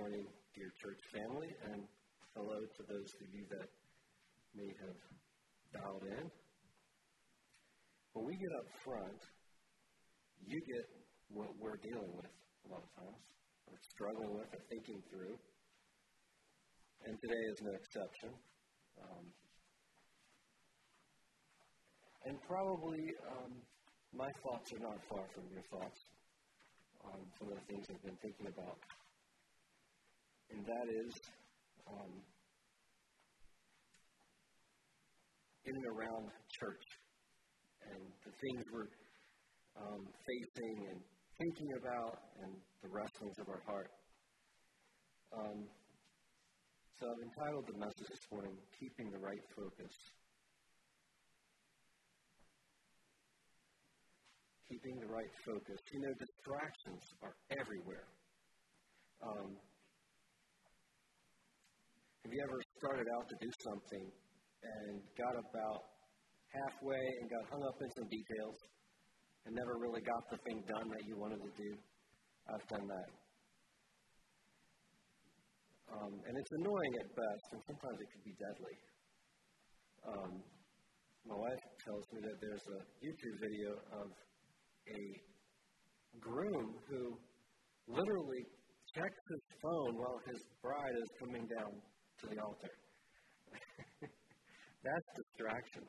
morning, dear church family, and hello to those of you that may have dialed in. When we get up front, you get what we're dealing with a lot of times, or struggling with, or thinking through. And today is no exception. Um, and probably um, my thoughts are not far from your thoughts on some of the things I've been thinking about and that is um, in and around church and the things we're um, facing and thinking about and the wrestlings of our heart. Um, so I've entitled the message this morning, Keeping the Right Focus. Keeping the right focus. You know, distractions are everywhere. Um, have you ever started out to do something and got about halfway and got hung up in some details and never really got the thing done that you wanted to do? I've done that. Um, and it's annoying at best, and sometimes it can be deadly. Um, my wife tells me that there's a YouTube video of a groom who literally checks his phone while his bride is coming down to the altar. That's distraction.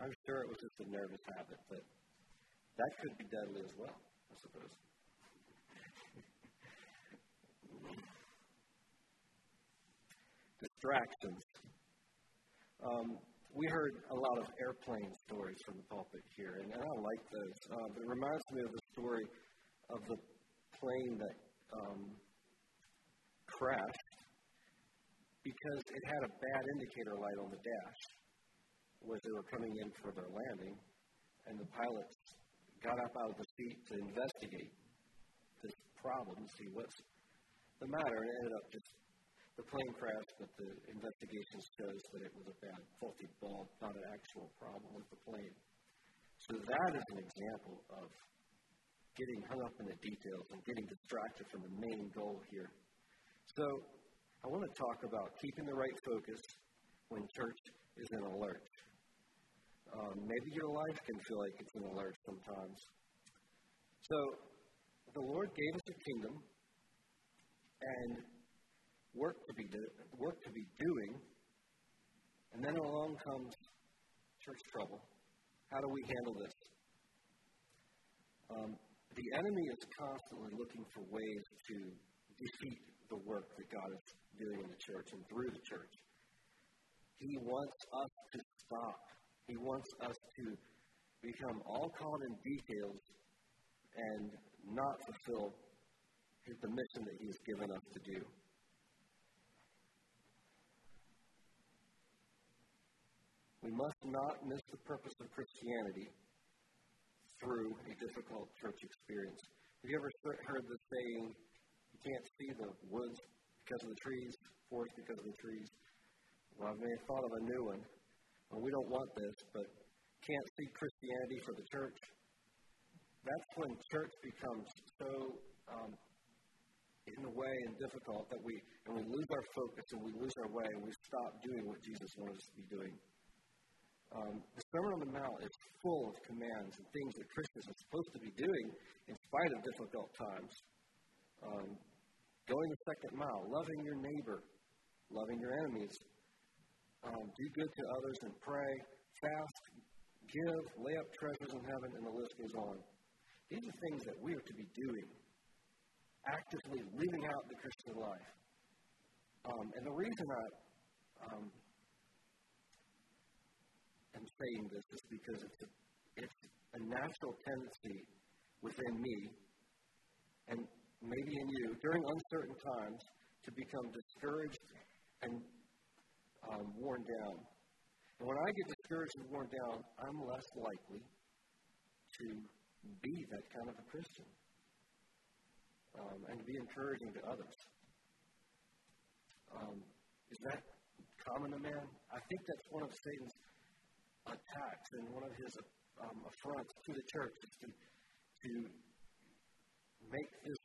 I'm sure it was just a nervous habit, but that could be deadly as well, I suppose. Distractions. Um, we heard a lot of airplane stories from the pulpit here, and, I like those. Uh, it reminds me of the story of the plane that um, crashed because it had a bad indicator light on the dash as they were coming in for their landing, and the pilots got up out of the seat to investigate this problem, see what's the matter, and ended up just the plane crashed, but the investigation shows that it was a bad faulty bulb, not an actual problem with the plane. So that is an example of getting hung up in the details and getting distracted from the main goal here. So I want to talk about keeping the right focus when church is in alert. Um, maybe your life can feel like it's in alert sometimes. So, the Lord gave us a kingdom and work to be do, work to be doing, and then along comes church trouble. How do we handle this? Um, the enemy is constantly looking for ways to defeat the work that God is doing in the church and through the church. He wants us to stop. He wants us to become all caught in details and not fulfill the mission that He has given us to do. We must not miss the purpose of Christianity through a difficult church experience. Have you ever heard the saying, you can't see the woods because of the trees, forest because of the trees. Well, I may have thought of a new one. Well, we don't want this, but can't see Christianity for the church. That's when church becomes so um, in the way and difficult that we and we lose our focus and we lose our way and we stop doing what Jesus wanted us to be doing. Um, the Sermon on the Mount is full of commands and things that Christians are supposed to be doing in spite of difficult times. Um, going the second mile, loving your neighbor, loving your enemies, um, do good to others and pray, fast, give, lay up treasures in heaven, and the list goes on. These are things that we are to be doing, actively living out the Christian life. Um, and the reason I um, am saying this is because it's a, it's a natural tendency within me, and maybe in you, during uncertain times, to become discouraged and um, worn down. And when I get discouraged and worn down, I'm less likely to be that kind of a Christian um, and to be encouraging to others. Um, is that common to man? I think that's one of Satan's attacks and one of his um, affronts to the church is to, to make this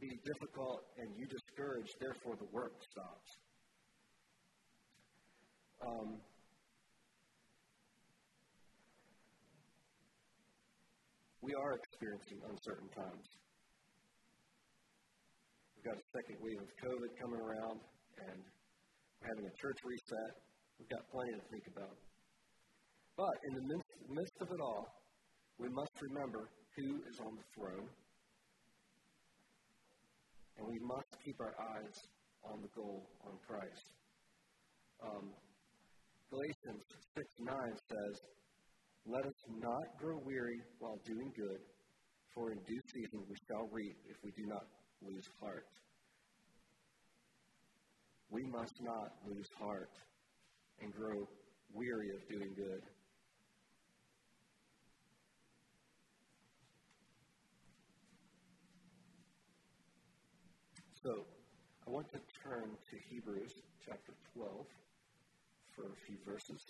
be difficult and you discourage, therefore the work stops. Um, we are experiencing uncertain times. We've got a second wave of COVID coming around, and we're having a church reset. We've got plenty to think about. But in the midst, midst of it all, we must remember who is on the throne, and we must keep our eyes on the goal, on Christ. Um, Galatians 6 9 says, Let us not grow weary while doing good, for in due season we shall reap if we do not lose heart. We must not lose heart and grow weary of doing good. So, I want to turn to Hebrews chapter 12 for a few verses.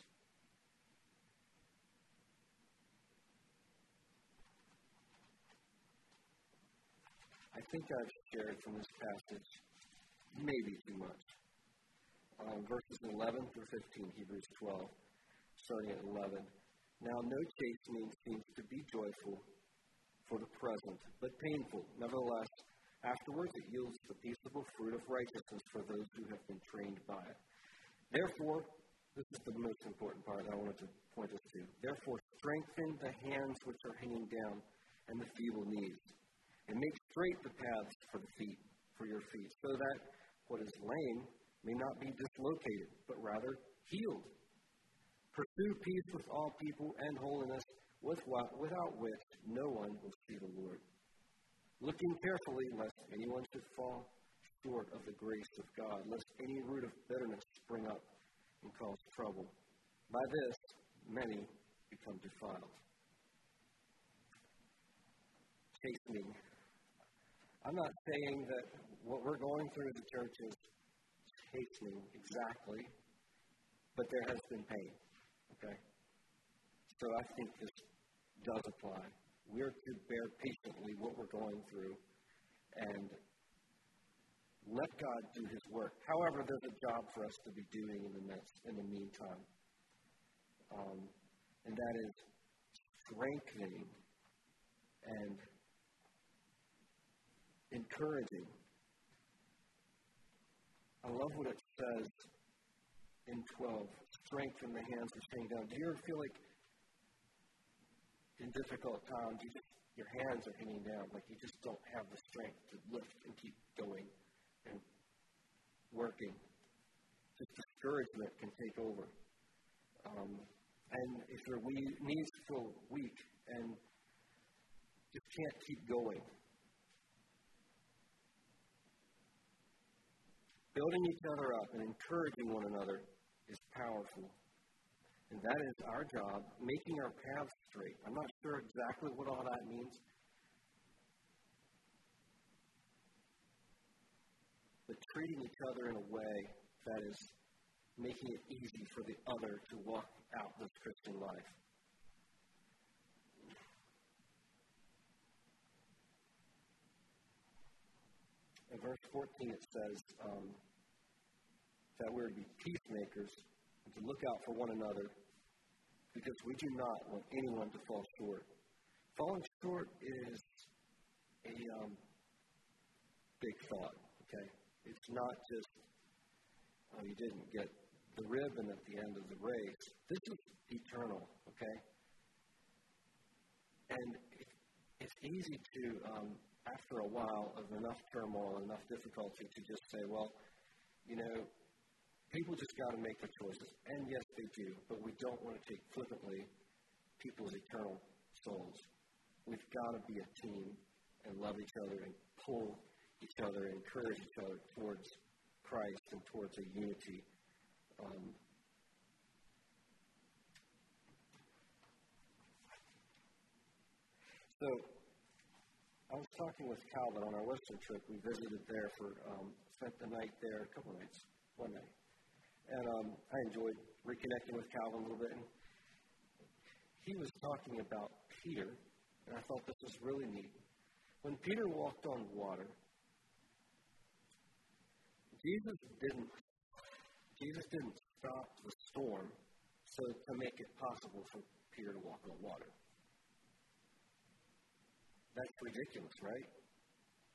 I think I've shared from this passage maybe too much. Um, verses 11 through 15, Hebrews 12, starting at 11. Now, no chastening seems to be joyful for the present, but painful. Nevertheless, afterwards it yields the peaceable fruit of righteousness for those who have been trained by it. Therefore, this is the most important part I wanted to point us to. Therefore, strengthen the hands which are hanging down and the feeble knees, and make straight the paths for the feet, for your feet, so that what is lame may not be dislocated, but rather healed. Pursue peace with all people and holiness, with what, without which no one will see the Lord. Looking carefully, lest anyone should fall short of the grace of God, lest any root of bitterness spring up and cause trouble. By this, many become defiled. Chastening. I'm not saying that what we're going through as a church is chastening exactly, but there has been pain. Okay? So I think this does apply. We're to bear patiently what we're going through and let God do His work. However, there's a job for us to be doing in the midst, in the meantime, um, and that is strengthening and encouraging. I love what it says in 12 strengthen the hands which hang down. Do you ever feel like in difficult times you just your hands are hanging down, like you just don't have the strength to lift and keep going? and working. Just discouragement can take over. Um, and if your knees feel weak and just can't keep going, building each other up and encouraging one another is powerful. And that is our job, making our paths straight. I'm not sure exactly what all that means, but treating each other in a way that is making it easy for the other to walk out this Christian life. In verse 14, it says um, that we're to be peacemakers and to look out for one another because we do not want anyone to fall short. Falling short is a um, big thought, okay? It's not just, oh, you didn't get the ribbon at the end of the race. This is eternal, okay? And it's easy to, um, after a while of enough turmoil, enough difficulty, to just say, well, you know, people just got to make their choices. And yes, they do, but we don't want to take flippantly people's eternal souls. We've got to be a team and love each other and pull each other, and encourage each other towards Christ and towards a unity. Um, so, I was talking with Calvin on our Western trip. We visited there for, um, spent the night there, a couple nights, one night. And um, I enjoyed reconnecting with Calvin a little bit. And he was talking about Peter, and I thought this was really neat. When Peter walked on water, Jesus didn't Jesus didn't stop the storm so to make it possible for Peter to walk on water. That's ridiculous, right?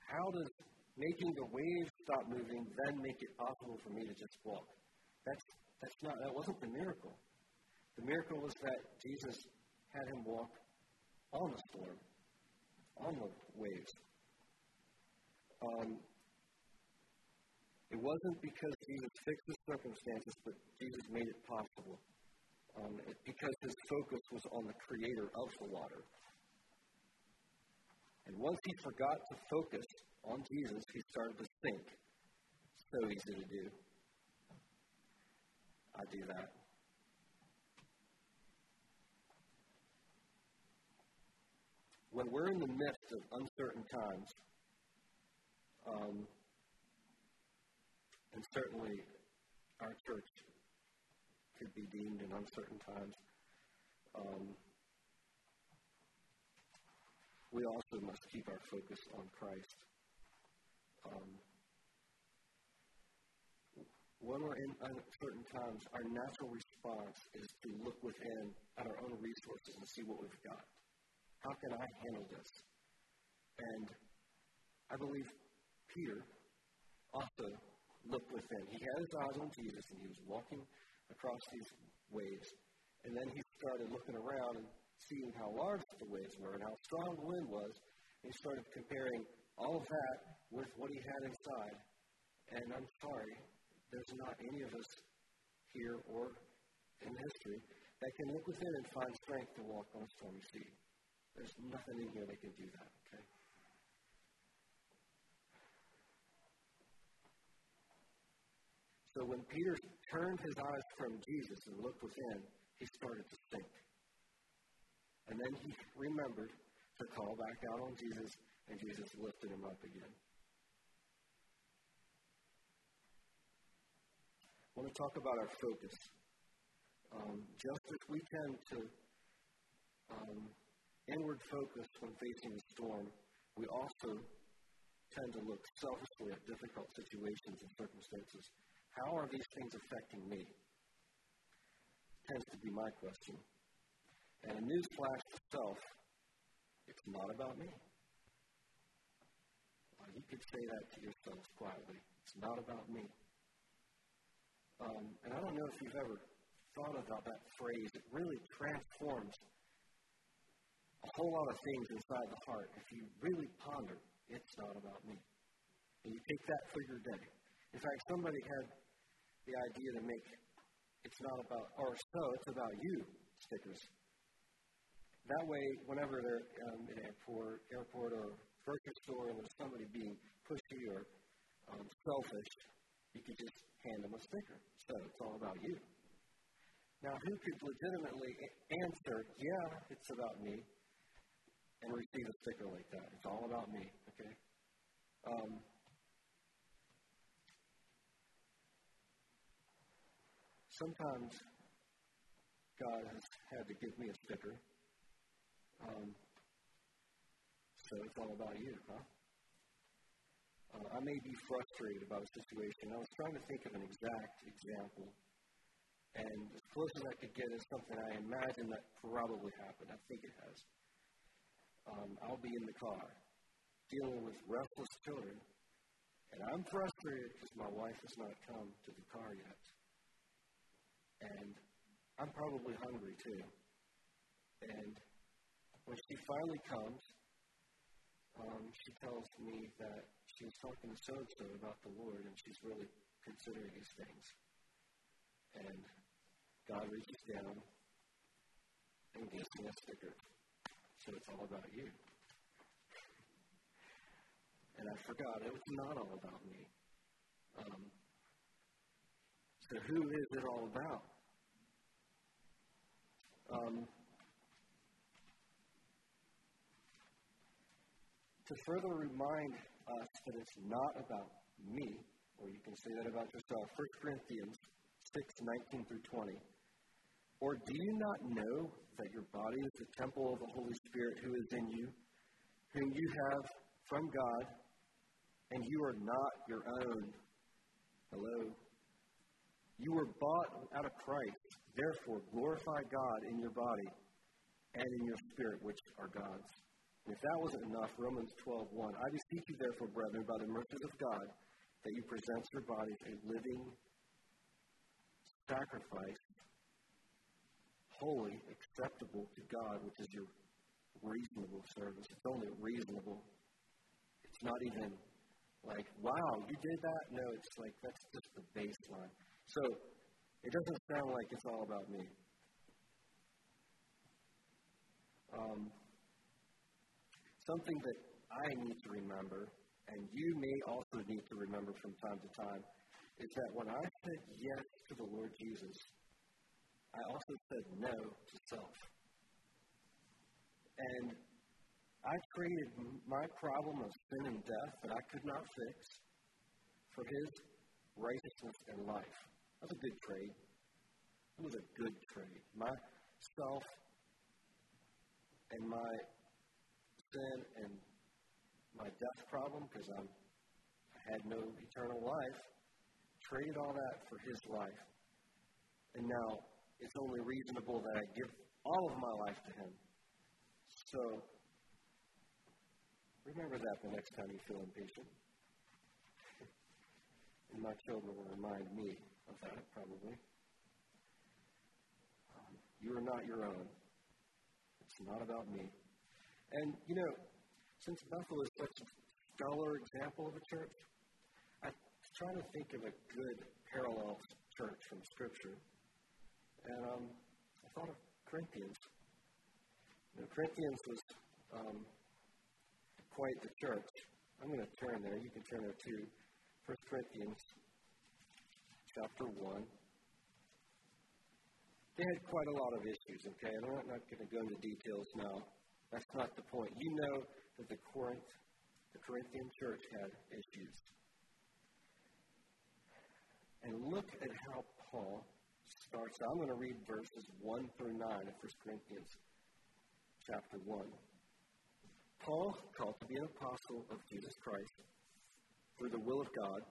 How does making the waves stop moving then make it possible for me to just walk? That's that's not that wasn't the miracle. The miracle was that Jesus had him walk on the storm, on the waves. Um, it wasn't because Jesus fixed the circumstances, but Jesus made it possible. Um, because his focus was on the creator of the water. And once he forgot to focus on Jesus, he started to sink. So easy to do. I do that. When we're in the midst of uncertain times, um, and certainly our church could be deemed in uncertain times, um, we also must keep our focus on Christ. Um, when we're in uncertain times, our natural response is to look within at our own resources and see what we've got. How can I handle this? And I believe Peter also looked within. He had his eyes on Jesus and he was walking across these waves. And then he started looking around and seeing how large the waves were and how strong the wind was. And he started comparing all of that with what he had inside. And I'm sorry, there's not any of us here or in history that can look within and find strength to walk on stormy sea. There's nothing in here that can do that, okay? So when Peter turned his eyes from Jesus and looked within, he started to sink. And then he remembered to call back out on Jesus, and Jesus lifted him up again. I want to talk about our focus. Um, just as we tend to um, inward focus when facing a storm, we also tend to look selfishly at difficult situations and circumstances how are these things affecting me? Tends to be my question. And a newsflash to self, it's not about me. Uh, you could say that to yourself quietly. It's not about me. Um, and I don't know if you've ever thought about that phrase. It really transforms a whole lot of things inside the heart. If you really ponder, it's not about me. And you take that for your day. In fact, somebody had the idea to make it's not about, or so, it's about you stickers. That way, whenever they're um, in an airport, airport or grocery store and there's somebody being pushy or um, selfish, you could just hand them a sticker. So it's all about you. Now, who could legitimately answer, yeah, it's about me, and receive a sticker like that? It's all about me, okay? Um, sometimes God has had to give me a sticker. Um, so it's all about you, huh? Uh, I may be frustrated about a situation. I was trying to think of an exact example, and as close as I could get is something I imagine that probably happened. I think it has. Um, I'll be in the car dealing with restless children, and I'm frustrated because my wife has not come to the car yet. And I'm probably hungry too. And when she finally comes, um, she tells me that she was talking to so and so about the Lord and she's really considering these things. And God reaches down and gives me a sticker. So it's all about you. And I forgot it was not all about me. Um, so who is it all about? Um, to further remind that it's not about me, or you can say that about yourself, 1 Corinthians 6 19 through 20. Or do you not know that your body is the temple of the Holy Spirit who is in you, whom you have from God, and you are not your own? Hello? You were bought at a price. Therefore, glorify God in your body and in your spirit, which are God's. And if that wasn't enough, Romans 12:1. I beseech you, therefore, brethren, by the mercies of God, that you present your bodies a living sacrifice, holy, acceptable to God, which is your reasonable service. It's only reasonable. It's not even like, wow, you did that? No, it's like that's just the baseline. So it doesn't sound like it's all about me. Um, something that I need to remember, and you may also need to remember from time to time, is that when I said yes to the Lord Jesus, I also said no to self. And I traded my problem of sin and death that I could not fix for his righteousness and life. That was a good trade. It was a good trade. My self and my sin and my death problem, because I had no eternal life, traded all that for his life. And now it's only reasonable that I give all of my life to him. So remember that the next time you feel impatient. and my children will remind me of that, probably. Um, you are not your own. It's not about me. And, you know, since Bethel is such a stellar example of a church, I was trying to think of a good parallel church from Scripture. And um, I thought of Corinthians. You know, Corinthians was um, quite the church. I'm going to turn there. You can turn there too. 1 Corinthians chapter 1. They had quite a lot of issues, okay? And I'm not going to go into details now. That's not the point. You know that the Corinth, the Corinthian church had issues. And look at how Paul starts. I'm going to read verses 1 through 9 of 1 Corinthians chapter 1. Paul, called to be an apostle of Jesus Christ through the will of God,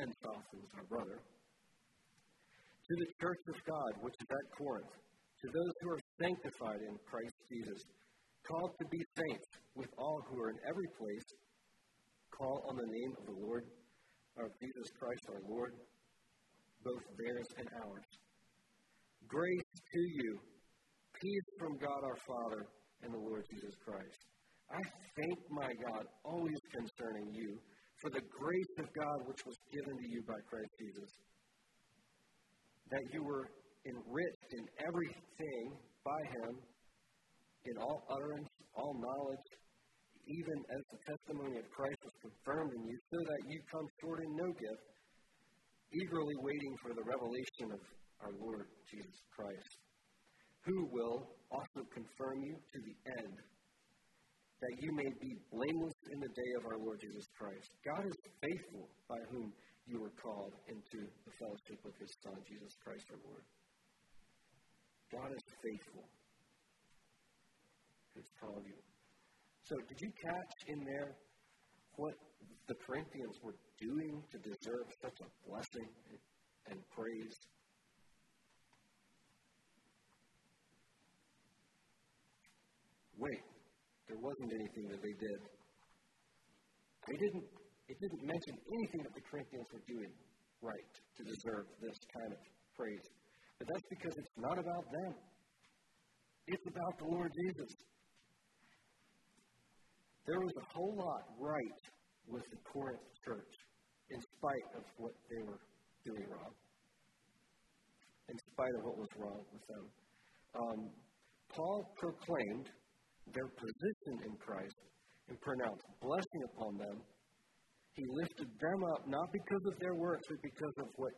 and Sosthenes, our brother, to the church of God which is at Corinth, to those who are sanctified in Christ Jesus, called to be saints, with all who are in every place, call on the name of the Lord, of Jesus Christ our Lord, both theirs and ours. Grace to you, peace from God our Father and the Lord Jesus Christ. I thank my God always concerning you for the grace of God which was given to you by Christ Jesus, that you were enriched in everything by him, in all utterance, all knowledge, even as the testimony of Christ is confirmed in you, so that you come short in no gift, eagerly waiting for the revelation of our Lord Jesus Christ, who will also confirm you to the end that you may be blameless in the day of our Lord Jesus Christ. God is faithful by whom you were called into the fellowship of his Son, Jesus Christ our Lord. God is faithful who's called you. So, did you catch in there what the Corinthians were doing to deserve such a blessing and praise? Wait, there wasn't anything that they did. They didn't, it didn't mention anything that the Corinthians were doing right to deserve this kind of praise. But that's because it's not about them. It's about the Lord Jesus. There was a whole lot right with the Corinth church in spite of what they were doing wrong. In spite of what was wrong with them. Um, Paul proclaimed their position in Christ and pronounced blessing upon them. He lifted them up not because of their works, but because of what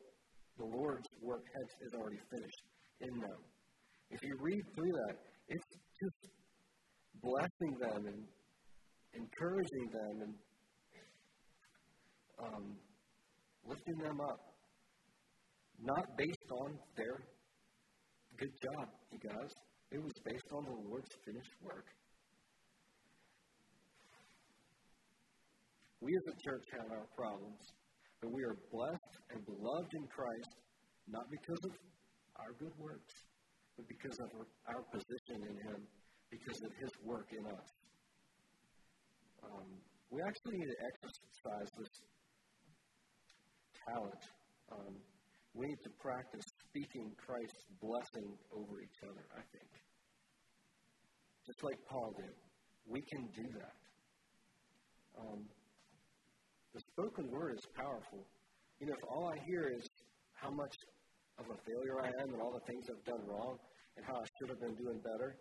the Lord's work has, is already finished in them. If you read through that, it's just blessing them and encouraging them and um, lifting them up, not based on their good job, you guys. It was based on the Lord's finished work. We as a church have our problems, but we are blessed and beloved in Christ, not because of our good works, but because of our position in Him, because of His work in us. Um, we actually need to exercise this talent. Um, we need to practice speaking Christ's blessing over each other, I think. Just like Paul did. We can do that. Um, the spoken word is powerful. You know, if all I hear is how much of a failure I am and all the things I've done wrong and how I should have been doing better,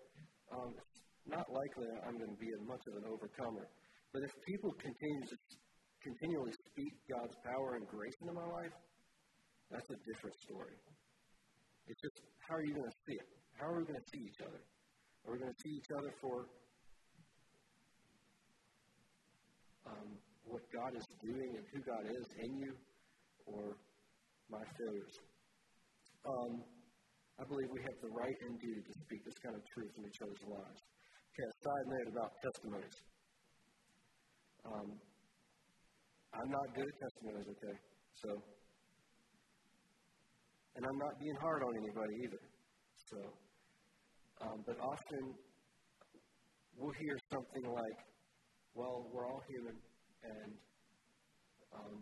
um, it's not likely I'm going to be as much of an overcomer. But if people continue to continually speak God's power and grace into my life, that's a different story. It's just how are you going to see it? How are we going to see each other? Are we going to see each other for um, what God is doing and who God is in you, or my failures? Um, I believe we have the right and duty to speak this kind of truth in each other's lives. Okay, a side note about testimonies. Um, I'm not good at testimonies, okay? So, and I'm not being hard on anybody either. So, um, but often we'll hear something like, well, we're all human, and um,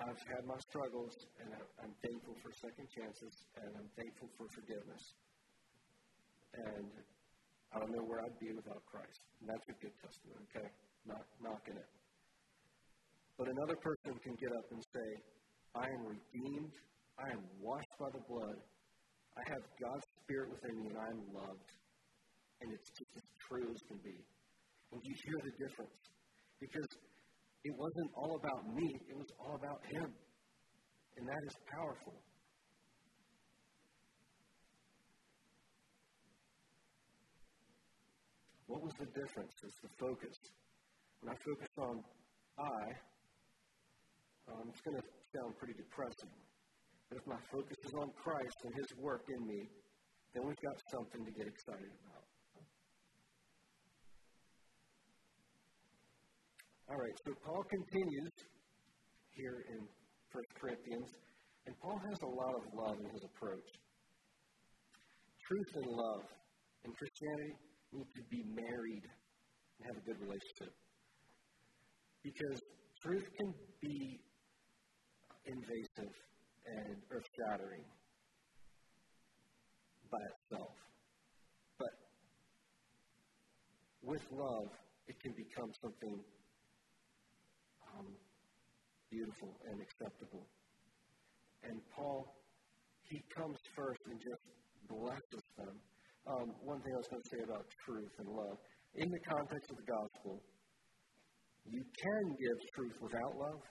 I've had my struggles, and I'm thankful for second chances, and I'm thankful for forgiveness. And I don't know where I'd be without Christ. And that's a good testimony, okay? Not knocking it. But another person can get up and say, I am redeemed, I am washed by the blood, I have God's Spirit within me, and I am loved. And it's just as true as can be. And you hear the difference? Because it wasn't all about me, it was all about Him. And that is powerful. What was the difference? It's the focus. When I focus on I, um, it's going to sound pretty depressing. But if my focus is on Christ and His work in me, then we've got something to get excited about. All right, so Paul continues here in 1 Corinthians, and Paul has a lot of love in his approach. Truth and love in Christianity need to be married and have a good relationship. Because truth can be invasive and earth shattering by itself. But with love, it can become something beautiful and acceptable. And Paul, he comes first and just blesses them. Um, one thing I was going to say about truth and love. In the context of the gospel, you can give truth without love,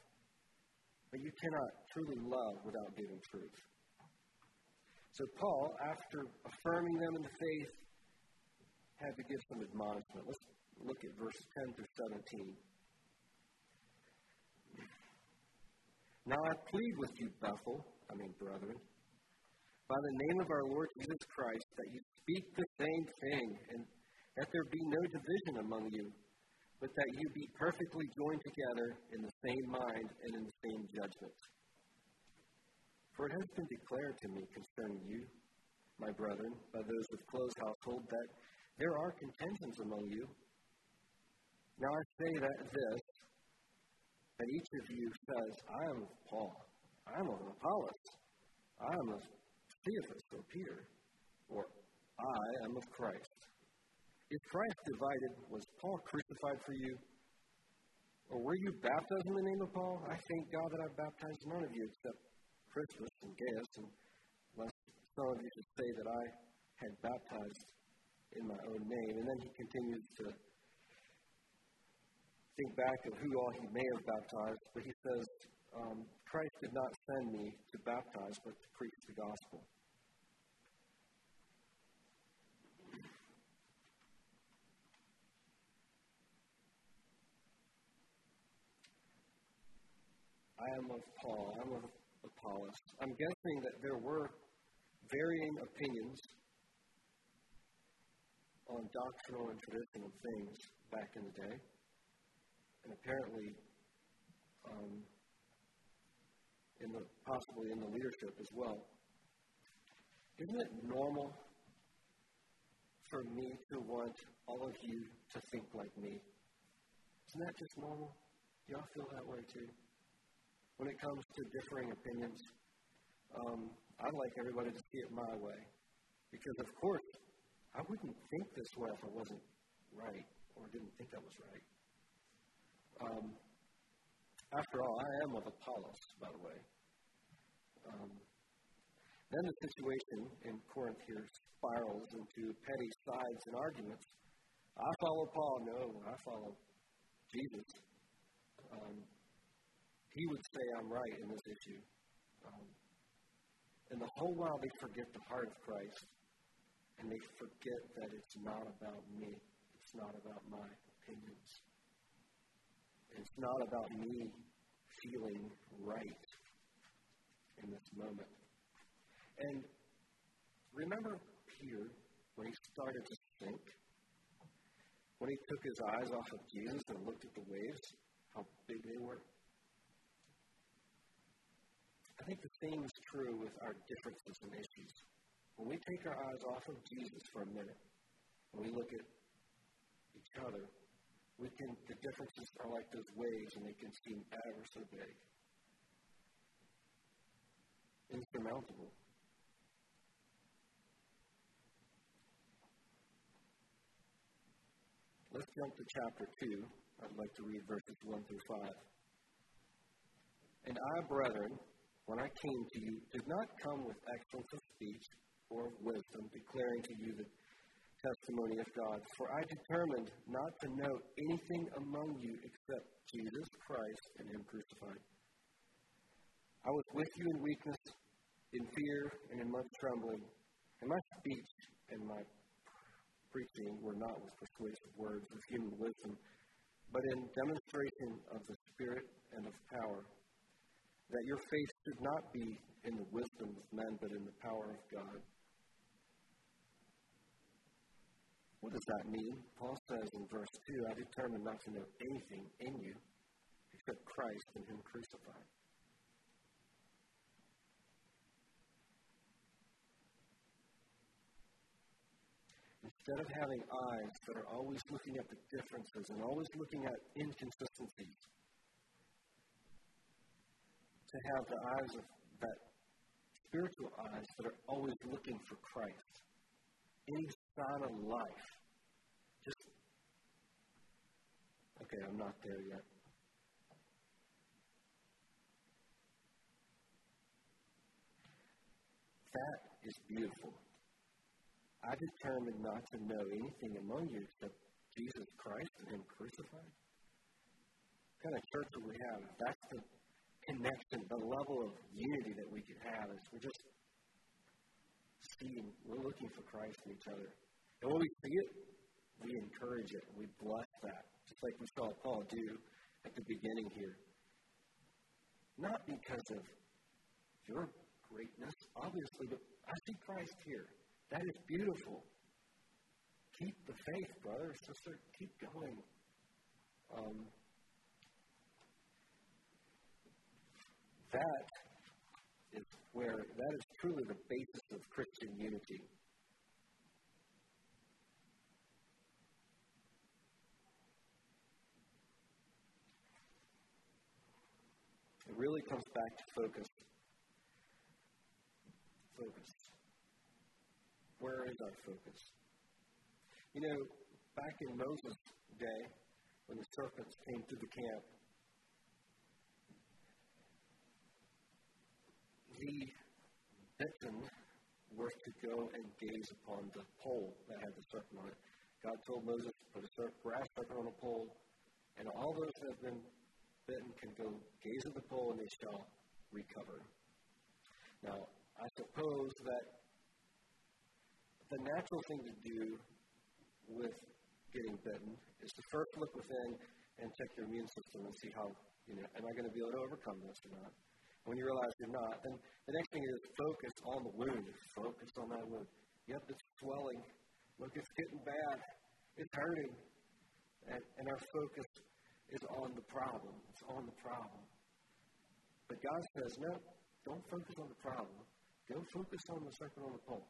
but you cannot truly love without giving truth. So Paul, after affirming them in the faith, had to give some admonishment. Let's look at verses 10 through 17. Now I plead with you, Bethel, I mean, brethren, by the name of our Lord Jesus Christ, that you speak the same thing, and that there be no division among you, but that you be perfectly joined together in the same mind and in the same judgment. For it has been declared to me concerning you, my brethren, by those of close household, that there are contentions among you. Now I say that this, that each of you says, I am Paul, I am of Apollos, I am of Cephas or Peter, or I am of Christ. If Christ divided, was Paul crucified for you? Or were you baptized in the name of Paul? I thank God that I baptized none of you except Crispus and Gaius, and lest some of you should say that I had baptized in my own name. And then he continues to think back of who all he may have baptized, but he says, um, Christ did not send me to baptize, but to preach the gospel. I am of Paul, I'm of Apollos. I'm guessing that there were varying opinions on doctrinal and traditional things back in the day. And apparently, um, in the, possibly in the leadership as well. Isn't it normal for me to want all of you to think like me? Isn't that just normal? Do y'all feel that way too? When it comes to differing opinions, um, I'd like everybody to see it my way. Because, of course, I wouldn't think this way if I wasn't right or didn't think I was right. Um, after all, I am of Apollos, by the way. Um, then the situation in Corinth here spirals into petty sides and arguments. I follow Paul. No, I follow Jesus. Um, he would say I'm right in this issue. Um, and the whole while they forget the heart of Christ and they forget that it's not about me. It's not about my opinions. It's not about me feeling right in this moment. And remember Peter when he started to sink? When he took his eyes off of Jesus and looked at the waves, how big they were? I think the same is true with our differences and issues. When we take our eyes off of Jesus for a minute, and we look at each other, we can the differences are like those waves and they can seem ever so big. Insurmountable. Let's jump to chapter 2. I'd like to read verses 1 through 5. And I, brethren, when I came to you, did not come with excellence of speech or of wisdom, declaring to you the testimony of God. For I determined not to know anything among you except Jesus Christ and Him crucified. I was with you in weakness, in fear, and in much trembling. And my speech and my preaching were not with persuasive words of human wisdom, but in demonstration of the Spirit and of power that your faith should not be in the wisdom of men, but in the power of God. What does that mean? Paul says in verse 2 I determined not to know anything in you except Christ and Him crucified. Instead of having eyes that are always looking at the differences and always looking at inconsistencies, to have the eyes of that spiritual eyes that are always looking for Christ. Sign of life. Just, okay, I'm not there yet. That is beautiful. I determined not to know anything among you except Jesus Christ and Him crucified. What kind of church do we have? That's the connection, the level of unity that we could have is we're just seeing, we're looking for Christ in each other. And when we see it, we encourage it we bless that, just like we saw Paul do at the beginning here. Not because of your greatness, obviously, but I see Christ here. That is beautiful. Keep the faith, brother, sister. Keep going. Um, That where, that is truly the basis of Christian unity. It really comes back to focus. Focus. Where is our focus? You know, back in Moses' day, when the serpents came through the camp, he bitten were to go and gaze upon the pole that had the serpent on it. God told Moses, to put a serpent, brass serpent on a pole, and all those that have been bitten can go gaze at the pole and they shall recover. Now, I suppose that the natural thing to do with getting bitten is to first look within and check your immune system and see how, you know, am I going to be able to overcome this or not? When you realize you're not, then the next thing is focus on the wound. Focus on that wound. Yep, it's swelling. Look, it's getting bad. It's hurting. And, and our focus is on the problem. It's on the problem. But God says, no, don't focus on the problem. Go focus on the serpent on the pole.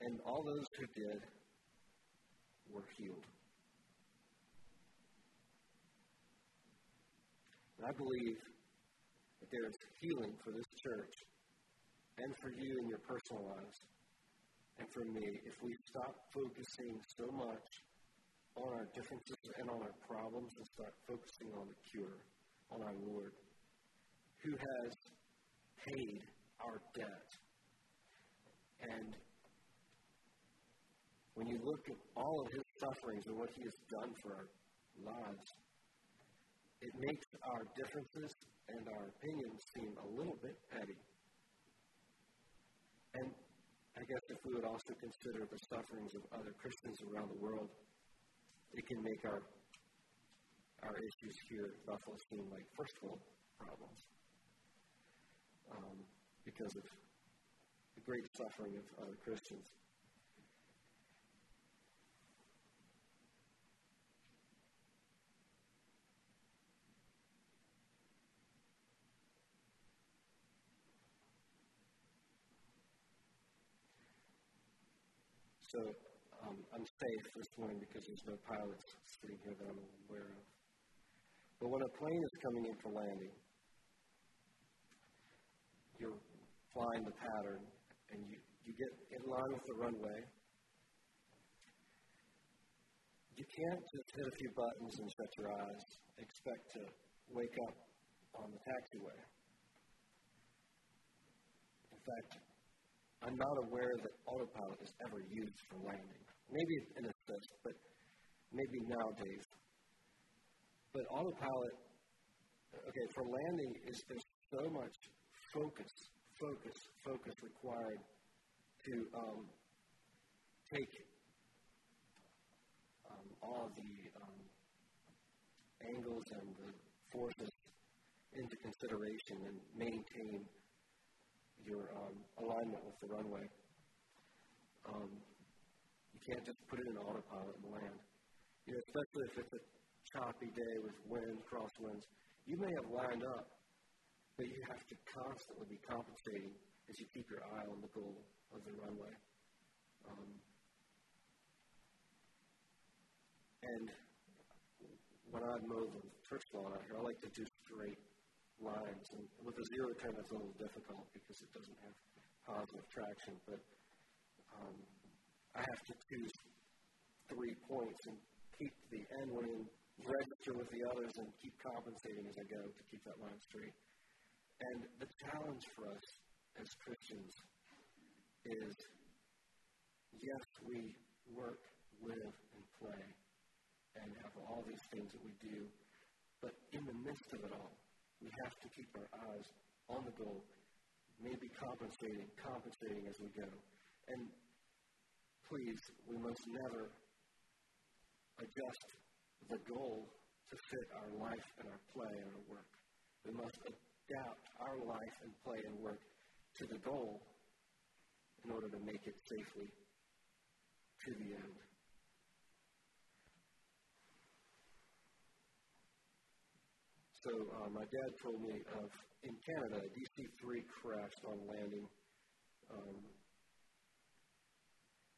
And all those who did were healed. And I believe that there is healing for this church and for you in your personal lives and for me if we stop focusing so much on our differences and on our problems and start focusing on the cure, on our Lord, who has paid our debt. And when you look at all of his sufferings and what he has done for our lives, it makes our differences and our opinions seem a little bit petty. And I guess if we would also consider the sufferings of other Christians around the world, it can make our our issues here at Buffalo seem like first world problems um, because of the great suffering of other Christians. So um, I'm safe this morning because there's no pilots sitting here that I'm aware of. But when a plane is coming in for landing, you're flying the pattern and you, you get in line with the runway. You can't just hit a few buttons and shut your eyes, expect to wake up on the taxiway. In fact, I'm not aware that autopilot is ever used for landing. Maybe in a sense, but maybe nowadays. But autopilot, okay, for landing is there's so much focus, focus, focus required to um, take um, all the um, angles and the forces into consideration and maintain your um, alignment with the runway. Um, you can't just put it in autopilot and land. You know, especially if it's a choppy day with wind, crosswinds. You may have lined up, but you have to constantly be compensating as you keep your eye on the goal of the runway. Um, and when I mow the church lawn out here, I like to do straight lines. And with a zero turn, that's a little difficult because it doesn't have positive traction. But um, I have to choose three points and keep the end in register with the others and keep compensating as I go to keep that line straight. And the challenge for us as Christians is yes, we work, live, and play and have all these things that we do, but in the midst of it all, we have to keep our eyes on the goal, maybe compensating, compensating as we go. And please, we must never adjust the goal to fit our life and our play and our work. We must adapt our life and play and work to the goal in order to make it safely to the end. So uh, my dad told me of in Canada, a DC-3 crashed on landing. Um,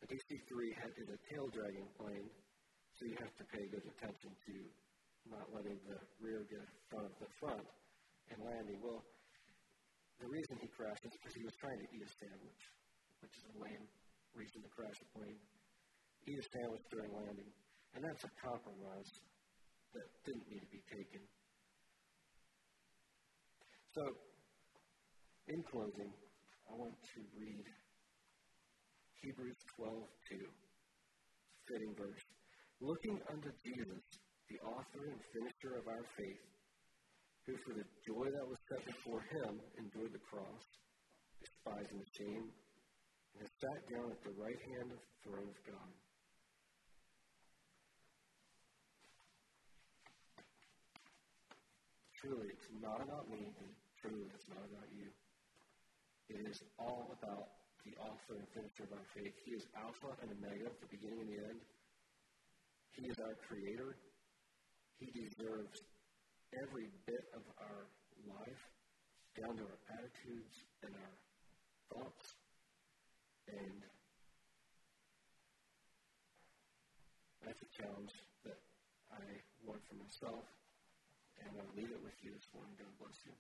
a DC-3 had, is a tail dragging plane, so you have to pay good attention to not letting the rear get in front of the front and landing. Well, the reason he crashed is because he was trying to eat a sandwich, which is a lame reason to crash a plane. Eat a sandwich during landing, and that's a compromise that didn't need to be taken. So, in closing, I want to read Hebrews 12 2. Fitting verse. Looking unto Jesus, the author and finisher of our faith, who for the joy that was set before him endured the cross, despising the shame, and has sat down at the right hand of the throne of God. Truly, it's not about me true. It's not about you. It is all about the author and finisher of our faith. He is Alpha and Omega, the beginning and the end. He is our creator. He deserves every bit of our life, down to our attitudes and our thoughts. And that's a challenge that I want for myself. And I'll leave it with you this morning. God bless you.